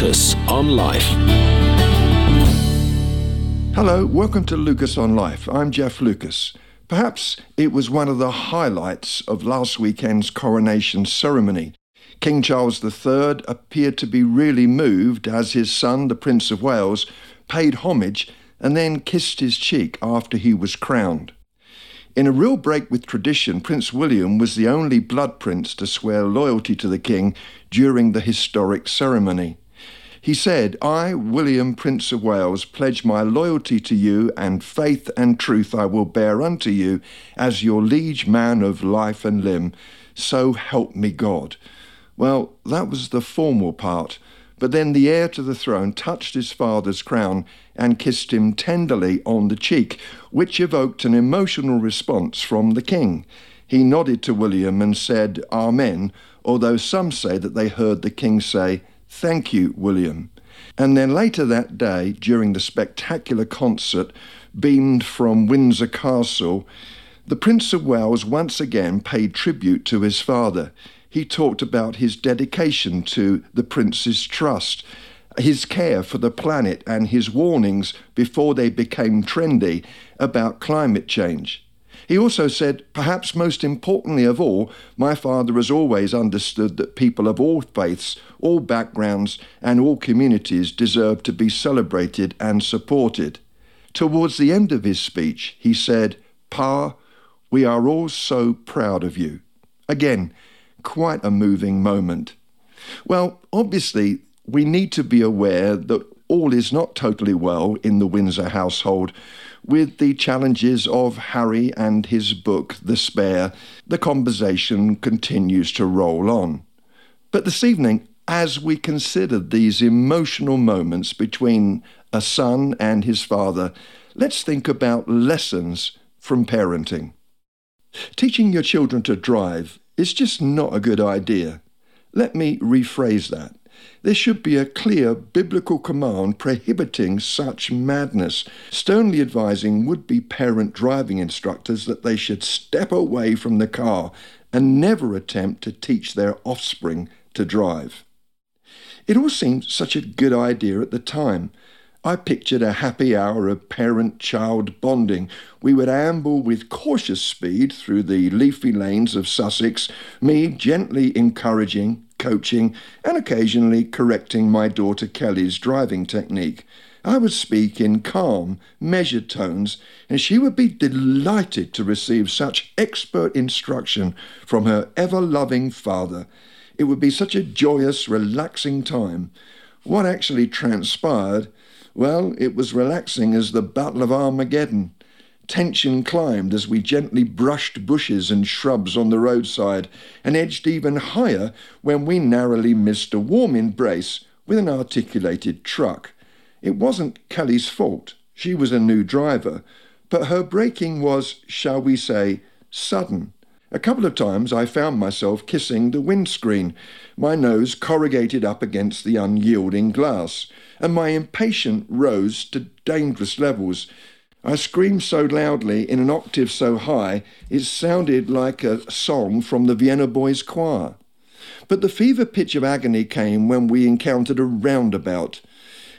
Lucas on Life. Hello, welcome to Lucas on Life. I'm Jeff Lucas. Perhaps it was one of the highlights of last weekend's coronation ceremony. King Charles III appeared to be really moved as his son, the Prince of Wales, paid homage and then kissed his cheek after he was crowned. In a real break with tradition, Prince William was the only blood prince to swear loyalty to the king during the historic ceremony. He said, I, William, Prince of Wales, pledge my loyalty to you, and faith and truth I will bear unto you, as your liege man of life and limb. So help me God. Well, that was the formal part. But then the heir to the throne touched his father's crown and kissed him tenderly on the cheek, which evoked an emotional response from the king. He nodded to William and said, Amen, although some say that they heard the king say, Thank you, William. And then later that day, during the spectacular concert beamed from Windsor Castle, the Prince of Wales once again paid tribute to his father he talked about his dedication to the Prince's trust, his care for the planet, and his warnings before they became trendy about climate change. He also said, perhaps most importantly of all, my father has always understood that people of all faiths, all backgrounds, and all communities deserve to be celebrated and supported. Towards the end of his speech, he said, Pa, we are all so proud of you. Again, quite a moving moment. Well, obviously, we need to be aware that all is not totally well in the Windsor household. With the challenges of Harry and his book, The Spare, the conversation continues to roll on. But this evening, as we consider these emotional moments between a son and his father, let's think about lessons from parenting. Teaching your children to drive is just not a good idea. Let me rephrase that. There should be a clear biblical command prohibiting such madness, sternly advising would be parent driving instructors that they should step away from the car and never attempt to teach their offspring to drive. It all seemed such a good idea at the time, I pictured a happy hour of parent child bonding. We would amble with cautious speed through the leafy lanes of Sussex, me gently encouraging, coaching, and occasionally correcting my daughter Kelly's driving technique. I would speak in calm, measured tones, and she would be delighted to receive such expert instruction from her ever loving father. It would be such a joyous, relaxing time. What actually transpired well, it was relaxing as the Battle of Armageddon. Tension climbed as we gently brushed bushes and shrubs on the roadside and edged even higher when we narrowly missed a warm embrace with an articulated truck. It wasn't Kelly's fault. She was a new driver, but her braking was, shall we say, sudden. A couple of times I found myself kissing the windscreen, my nose corrugated up against the unyielding glass, and my impatience rose to dangerous levels. I screamed so loudly in an octave so high it sounded like a song from the Vienna Boys Choir. But the fever pitch of agony came when we encountered a roundabout.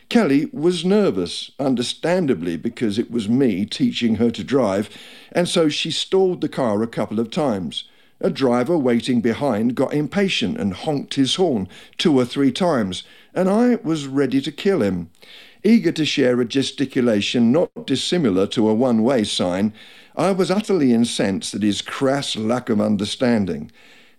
Kelly was nervous, understandably, because it was me teaching her to drive, and so she stalled the car a couple of times. A driver waiting behind got impatient and honked his horn two or three times, and I was ready to kill him. Eager to share a gesticulation not dissimilar to a one way sign, I was utterly incensed at his crass lack of understanding.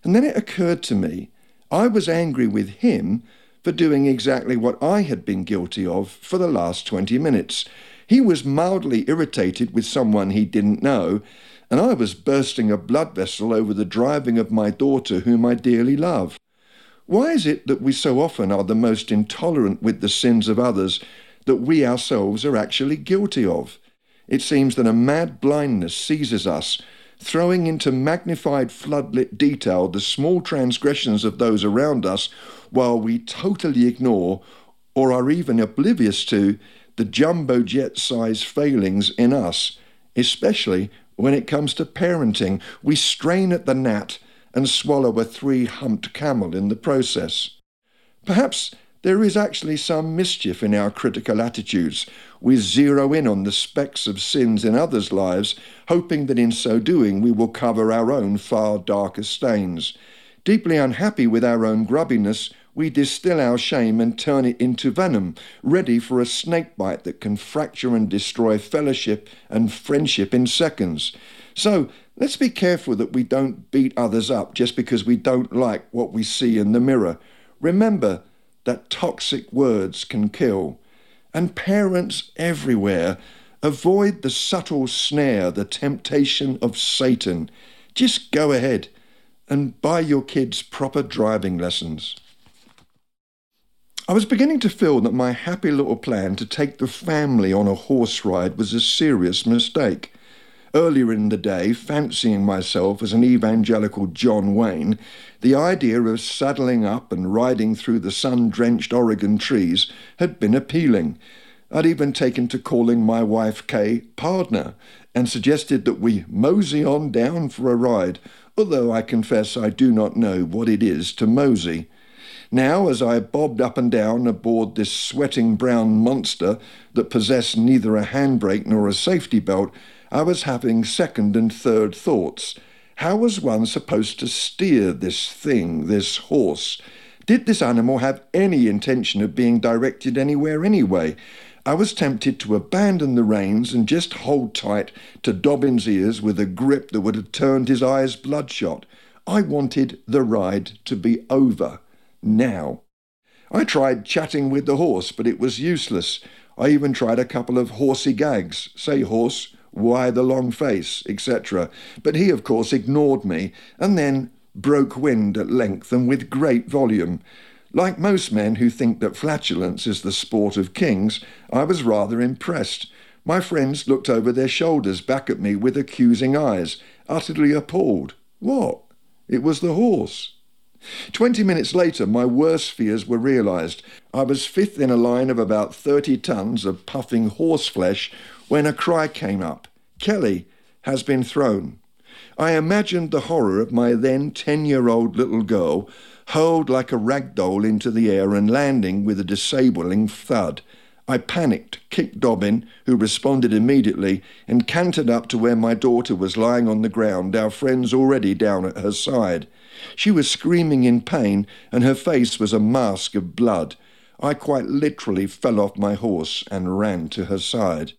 And then it occurred to me I was angry with him for doing exactly what I had been guilty of for the last 20 minutes. He was mildly irritated with someone he didn't know, and I was bursting a blood vessel over the driving of my daughter, whom I dearly love. Why is it that we so often are the most intolerant with the sins of others that we ourselves are actually guilty of? It seems that a mad blindness seizes us throwing into magnified floodlit detail the small transgressions of those around us, while we totally ignore or are even oblivious to the jumbo jet size failings in us, especially when it comes to parenting. We strain at the gnat and swallow a three humped camel in the process. Perhaps There is actually some mischief in our critical attitudes. We zero in on the specks of sins in others' lives, hoping that in so doing we will cover our own far darker stains. Deeply unhappy with our own grubbiness, we distill our shame and turn it into venom, ready for a snake bite that can fracture and destroy fellowship and friendship in seconds. So let's be careful that we don't beat others up just because we don't like what we see in the mirror. Remember that toxic words can kill. And parents everywhere, avoid the subtle snare, the temptation of Satan. Just go ahead and buy your kids proper driving lessons. I was beginning to feel that my happy little plan to take the family on a horse ride was a serious mistake. Earlier in the day, fancying myself as an evangelical John Wayne, the idea of saddling up and riding through the sun drenched Oregon trees had been appealing. I'd even taken to calling my wife Kay partner and suggested that we mosey on down for a ride, although I confess I do not know what it is to mosey. Now, as I bobbed up and down aboard this sweating brown monster that possessed neither a handbrake nor a safety belt, I was having second and third thoughts. How was one supposed to steer this thing, this horse? Did this animal have any intention of being directed anywhere anyway? I was tempted to abandon the reins and just hold tight to Dobbin's ears with a grip that would have turned his eyes bloodshot. I wanted the ride to be over now. I tried chatting with the horse, but it was useless. I even tried a couple of horsey gags. Say, horse, why the long face, etc. But he, of course, ignored me, and then broke wind at length and with great volume. Like most men who think that flatulence is the sport of kings, I was rather impressed. My friends looked over their shoulders back at me with accusing eyes, utterly appalled. What? It was the horse. Twenty minutes later, my worst fears were realized. I was fifth in a line of about 30 tons of puffing horseflesh when a cry came up Kelly has been thrown. I imagined the horror of my then 10 year old little girl hurled like a rag doll into the air and landing with a disabling thud. I panicked, kicked Dobbin, who responded immediately, and cantered up to where my daughter was lying on the ground, our friends already down at her side. She was screaming in pain, and her face was a mask of blood. I quite literally fell off my horse and ran to her side.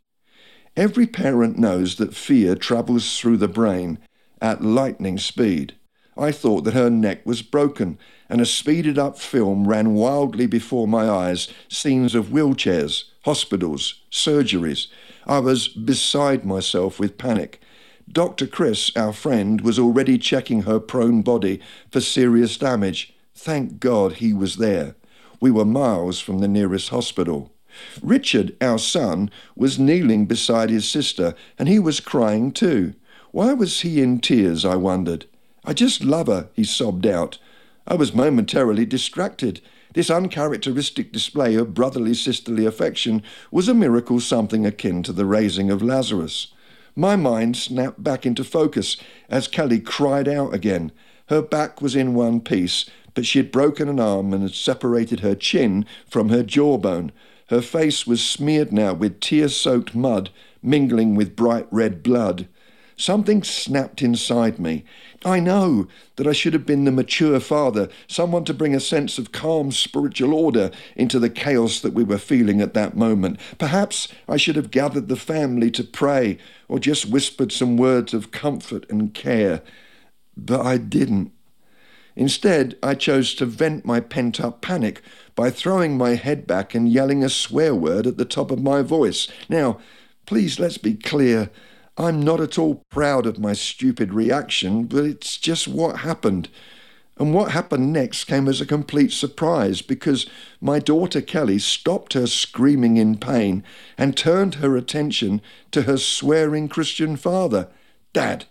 Every parent knows that fear travels through the brain at lightning speed. I thought that her neck was broken, and a speeded up film ran wildly before my eyes scenes of wheelchairs, hospitals, surgeries. I was beside myself with panic. Dr. Chris, our friend, was already checking her prone body for serious damage. Thank God he was there. We were miles from the nearest hospital. Richard, our son, was kneeling beside his sister, and he was crying too. Why was he in tears, I wondered. I just love her, he sobbed out. I was momentarily distracted. This uncharacteristic display of brotherly sisterly affection was a miracle something akin to the raising of Lazarus. My mind snapped back into focus as Kelly cried out again. Her back was in one piece, but she had broken an arm and had separated her chin from her jawbone. Her face was smeared now with tear soaked mud mingling with bright red blood. Something snapped inside me. I know that I should have been the mature father, someone to bring a sense of calm spiritual order into the chaos that we were feeling at that moment. Perhaps I should have gathered the family to pray or just whispered some words of comfort and care. But I didn't. Instead, I chose to vent my pent up panic by throwing my head back and yelling a swear word at the top of my voice. Now, please let's be clear. I'm not at all proud of my stupid reaction, but it's just what happened. And what happened next came as a complete surprise because my daughter Kelly stopped her screaming in pain and turned her attention to her swearing Christian father. Dad,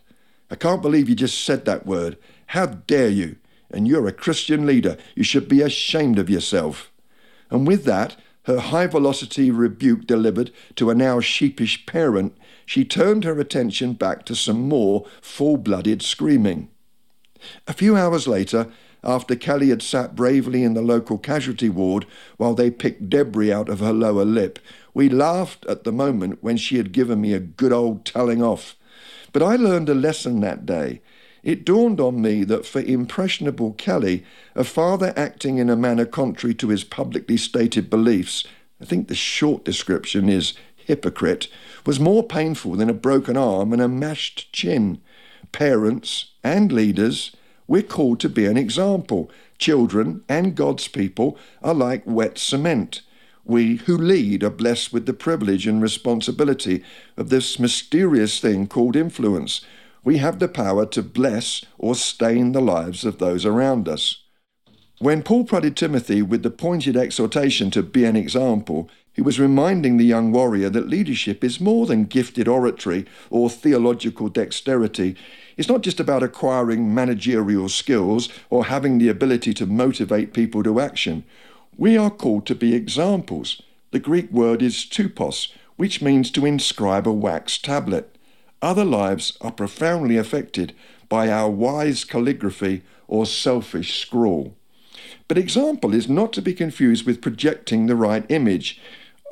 I can't believe you just said that word. How dare you? And you're a Christian leader. You should be ashamed of yourself. And with that, her high velocity rebuke delivered to a now sheepish parent, she turned her attention back to some more full blooded screaming. A few hours later, after Kelly had sat bravely in the local casualty ward while they picked debris out of her lower lip. We laughed at the moment when she had given me a good old telling off. But I learned a lesson that day. It dawned on me that for impressionable Kelly, a father acting in a manner contrary to his publicly stated beliefs, I think the short description is hypocrite, was more painful than a broken arm and a mashed chin. Parents and leaders, we're called to be an example. Children and God's people are like wet cement. We who lead are blessed with the privilege and responsibility of this mysterious thing called influence. We have the power to bless or stain the lives of those around us. When Paul prodded Timothy with the pointed exhortation to be an example, he was reminding the young warrior that leadership is more than gifted oratory or theological dexterity. It's not just about acquiring managerial skills or having the ability to motivate people to action. We are called to be examples. The Greek word is tupos, which means to inscribe a wax tablet. Other lives are profoundly affected by our wise calligraphy or selfish scrawl. But example is not to be confused with projecting the right image.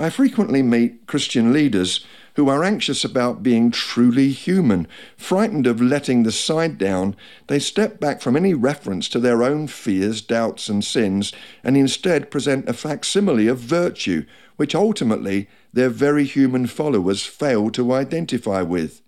I frequently meet Christian leaders who are anxious about being truly human. Frightened of letting the side down, they step back from any reference to their own fears, doubts, and sins, and instead present a facsimile of virtue, which ultimately their very human followers fail to identify with.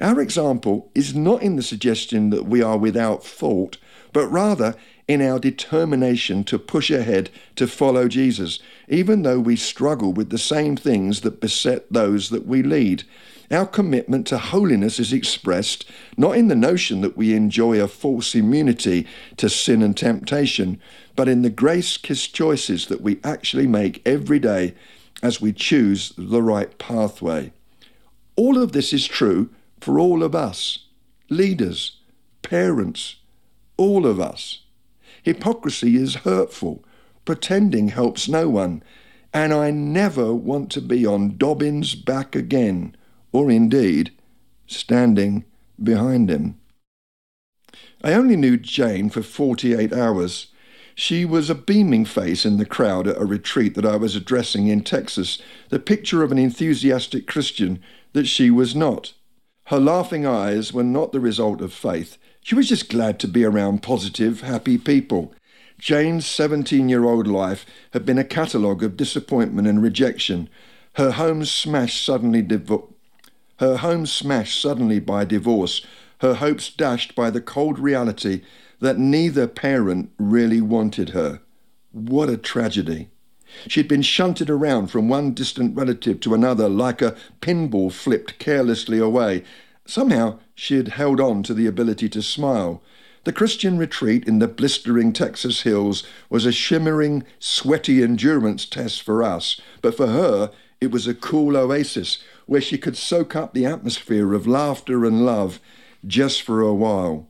Our example is not in the suggestion that we are without fault, but rather in our determination to push ahead to follow Jesus, even though we struggle with the same things that beset those that we lead. Our commitment to holiness is expressed not in the notion that we enjoy a false immunity to sin and temptation, but in the grace kissed choices that we actually make every day as we choose the right pathway. All of this is true for all of us leaders, parents, all of us. Hypocrisy is hurtful. Pretending helps no one. And I never want to be on Dobbin's back again, or indeed standing behind him. I only knew Jane for 48 hours. She was a beaming face in the crowd at a retreat that I was addressing in Texas, the picture of an enthusiastic Christian that she was not. Her laughing eyes were not the result of faith, she was just glad to be around positive, happy people. Jane's 17 year old life had been a catalogue of disappointment and rejection. Her home smashed suddenly her home smashed suddenly by divorce, her hopes dashed by the cold reality that neither parent really wanted her. What a tragedy. She'd been shunted around from one distant relative to another like a pinball flipped carelessly away, Somehow she had held on to the ability to smile. The Christian retreat in the blistering Texas hills was a shimmering, sweaty endurance test for us, but for her it was a cool oasis where she could soak up the atmosphere of laughter and love just for a while.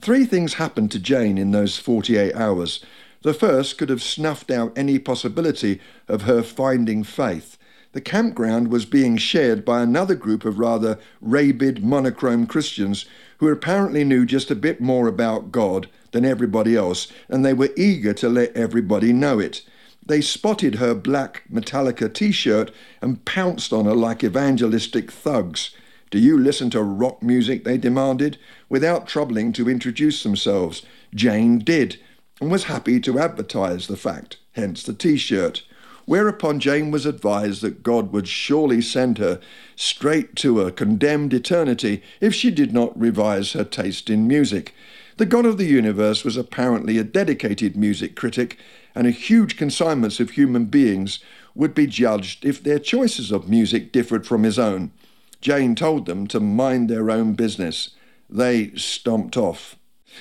Three things happened to Jane in those 48 hours. The first could have snuffed out any possibility of her finding faith. The campground was being shared by another group of rather rabid, monochrome Christians who apparently knew just a bit more about God than everybody else, and they were eager to let everybody know it. They spotted her black Metallica t shirt and pounced on her like evangelistic thugs. Do you listen to rock music? they demanded, without troubling to introduce themselves. Jane did, and was happy to advertise the fact, hence the t shirt whereupon Jane was advised that God would surely send her straight to a condemned eternity if she did not revise her taste in music. The God of the universe was apparently a dedicated music critic, and a huge consignments of human beings would be judged if their choices of music differed from his own. Jane told them to mind their own business. They stomped off.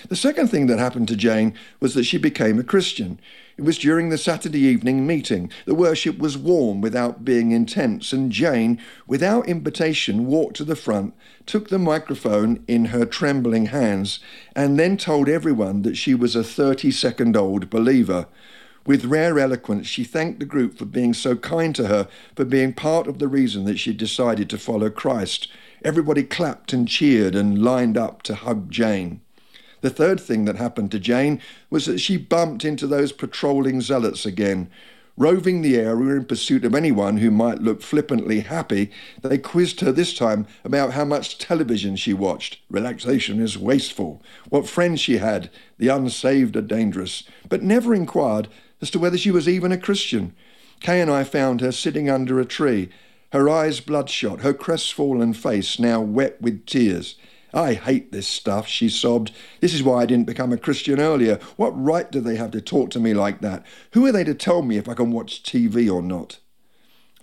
The second thing that happened to Jane was that she became a Christian. It was during the Saturday evening meeting. The worship was warm without being intense, and Jane, without invitation, walked to the front, took the microphone in her trembling hands, and then told everyone that she was a 30 second old believer. With rare eloquence, she thanked the group for being so kind to her, for being part of the reason that she decided to follow Christ. Everybody clapped and cheered and lined up to hug Jane. The third thing that happened to Jane was that she bumped into those patrolling zealots again. Roving the area in pursuit of anyone who might look flippantly happy, they quizzed her this time about how much television she watched. Relaxation is wasteful. What friends she had. The unsaved are dangerous. But never inquired as to whether she was even a Christian. Kay and I found her sitting under a tree, her eyes bloodshot, her crestfallen face now wet with tears. I hate this stuff, she sobbed. This is why I didn't become a Christian earlier. What right do they have to talk to me like that? Who are they to tell me if I can watch TV or not?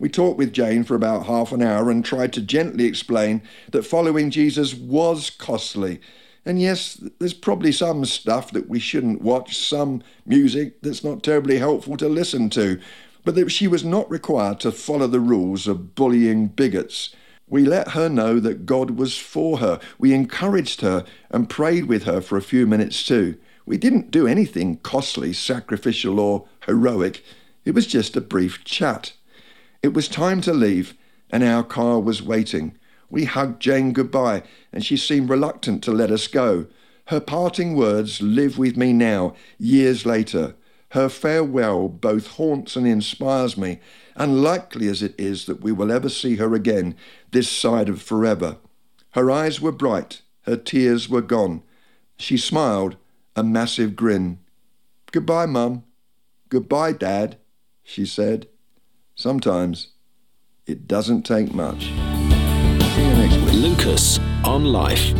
We talked with Jane for about half an hour and tried to gently explain that following Jesus was costly. And yes, there's probably some stuff that we shouldn't watch, some music that's not terribly helpful to listen to, but that she was not required to follow the rules of bullying bigots. We let her know that God was for her. We encouraged her and prayed with her for a few minutes too. We didn't do anything costly, sacrificial, or heroic. It was just a brief chat. It was time to leave, and our car was waiting. We hugged Jane goodbye, and she seemed reluctant to let us go. Her parting words live with me now, years later. Her farewell both haunts and inspires me, unlikely as it is that we will ever see her again this side of forever. Her eyes were bright, her tears were gone. She smiled, a massive grin. Goodbye, Mum. Goodbye, Dad, she said. Sometimes it doesn't take much. See you next week. Lucas on Life.